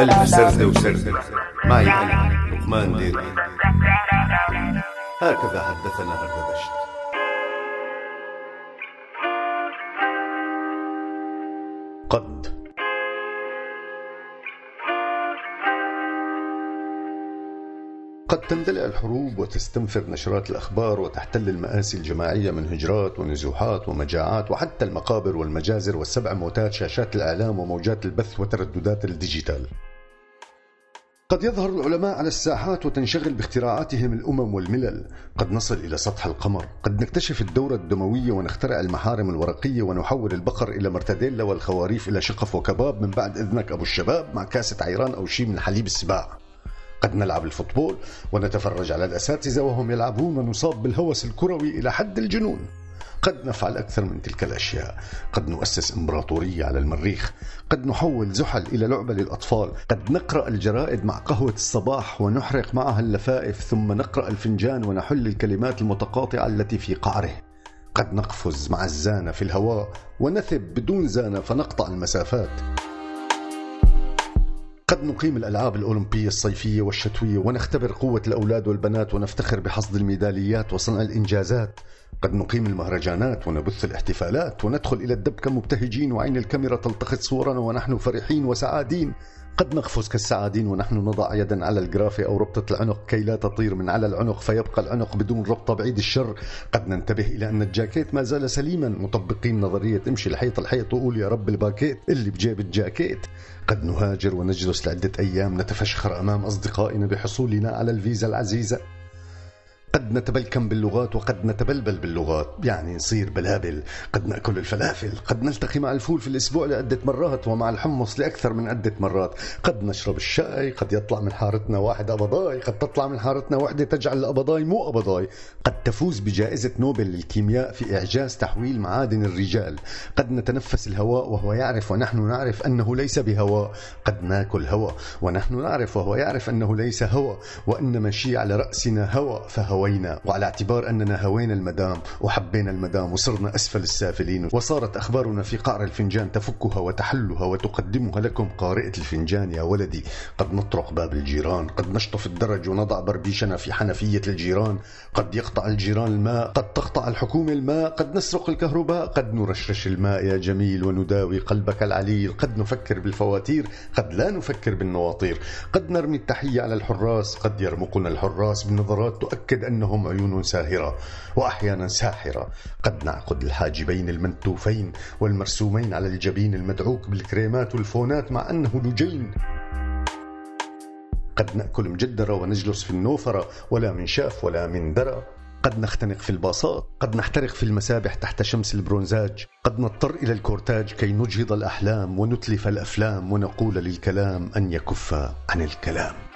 ألف سردة وسردة معي أنا لقمان ديري. هكذا حدثنا هردبشت قد. قد تندلع الحروب وتستنفر نشرات الأخبار وتحتل المآسي الجماعية من هجرات ونزوحات ومجاعات وحتى المقابر والمجازر والسبع موتات شاشات الإعلام وموجات البث وترددات الديجيتال. قد يظهر العلماء على الساحات وتنشغل باختراعاتهم الأمم والملل. قد نصل إلى سطح القمر. قد نكتشف الدورة الدموية ونخترع المحارم الورقية ونحول البقر إلى مرتديلا والخواريف إلى شقف وكباب من بعد إذنك أبو الشباب مع كاسة عيران أو شيء من حليب السباع. قد نلعب الفوتبول ونتفرج على الأساتذة وهم يلعبون ونصاب بالهوس الكروي إلى حد الجنون. قد نفعل أكثر من تلك الأشياء. قد نؤسس إمبراطورية على المريخ. قد نحول زحل إلى لعبة للأطفال. قد نقرأ الجرائد مع قهوة الصباح ونحرق معها اللفائف ثم نقرأ الفنجان ونحل الكلمات المتقاطعة التي في قعره. قد نقفز مع الزانة في الهواء ونثب بدون زانة فنقطع المسافات. قد نقيم الألعاب الأولمبية الصيفية والشتوية ونختبر قوة الأولاد والبنات ونفتخر بحصد الميداليات وصنع الإنجازات. قد نقيم المهرجانات ونبث الاحتفالات وندخل إلى الدبكة مبتهجين وعين الكاميرا تلتقط صورنا ونحن فرحين وسعادين. قد نقفز كالسعادين ونحن نضع يدا على الجرافة أو ربطة العنق كي لا تطير من على العنق فيبقى العنق بدون ربطة بعيد الشر. قد ننتبه إلى أن الجاكيت ما زال سليما. مطبقين نظرية امشي الحيط الحيط وقول يا رب الباكيت اللي بجيب الجاكيت. قد نهاجر ونجلس لعدة أيام نتفشخر أمام أصدقائنا بحصولنا على الفيزا العزيزة. قد نتبلكم باللغات وقد نتبلبل باللغات. يعني نصير بلابل قد نأكل الفلافل. قد نلتقي مع الفول في الأسبوع لعدة مرات ومع الحمص لأكثر من عدة مرات. قد نشرب الشاي. قد يطلع من حارتنا واحد أبضاي. قد تطلع من حارتنا وحدة تجعل الأبضاي مو أبضاي. قد تفوز بجائزة نوبل للكيمياء في إعجاز تحويل معادن الرجال. قد نتنفس الهواء وهو يعرف ونحن نعرف أنه ليس بهواء. قد ناكل هواء ونحن نعرف وهو يعرف أنه ليس هواء. وأن مشي على رأسنا هواء فهو هوينا وعلى اعتبار أننا هوينا المدام وحبينا المدام وصرنا أسفل السافلين وصارت أخبارنا في قعر الفنجان تفكها وتحلها وتقدمها لكم قارئة الفنجان يا ولدي. قد نطرق باب الجيران قد نشطف الدرج ونضع بربيشنا في حنفية الجيران قد يقطع الجيران الماء قد تقطع الحكومة الماء قد نسرق الكهرباء قد نرشرش الماء يا جميل ونداوي قلبك العليل قد نفكر بالفواتير قد لا نفكر بالنواطير قد نرمي التحية على الحراس قد يرمقنا الحراس بنظرات تؤكد أنهم عيون ساهرة وأحيانا ساحرة. قد نعقد الحاجبين المنتوفين والمرسومين على الجبين المدعوك بالكريمات والفونات مع أنه لجين قد نأكل مجدرة ونجلس في النوفرة ولا من شاف ولا من درى. قد نختنق في الباصات قد نحترق في المسابح تحت شمس البرونزاج. قد نضطر إلى الكورتاج كي نجهض الأحلام ونتلف الأفلام ونقول للكلام أن يكف عن الكلام.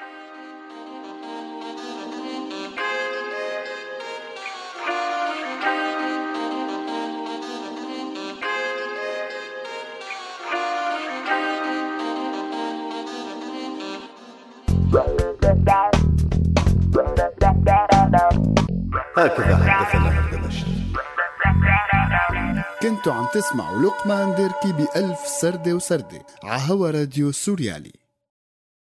هكذا حدثنا هردبشت كنتوا عم تسمعوا لقمان ديركي بألف سردة وسردة عهوا راديو سوريالي.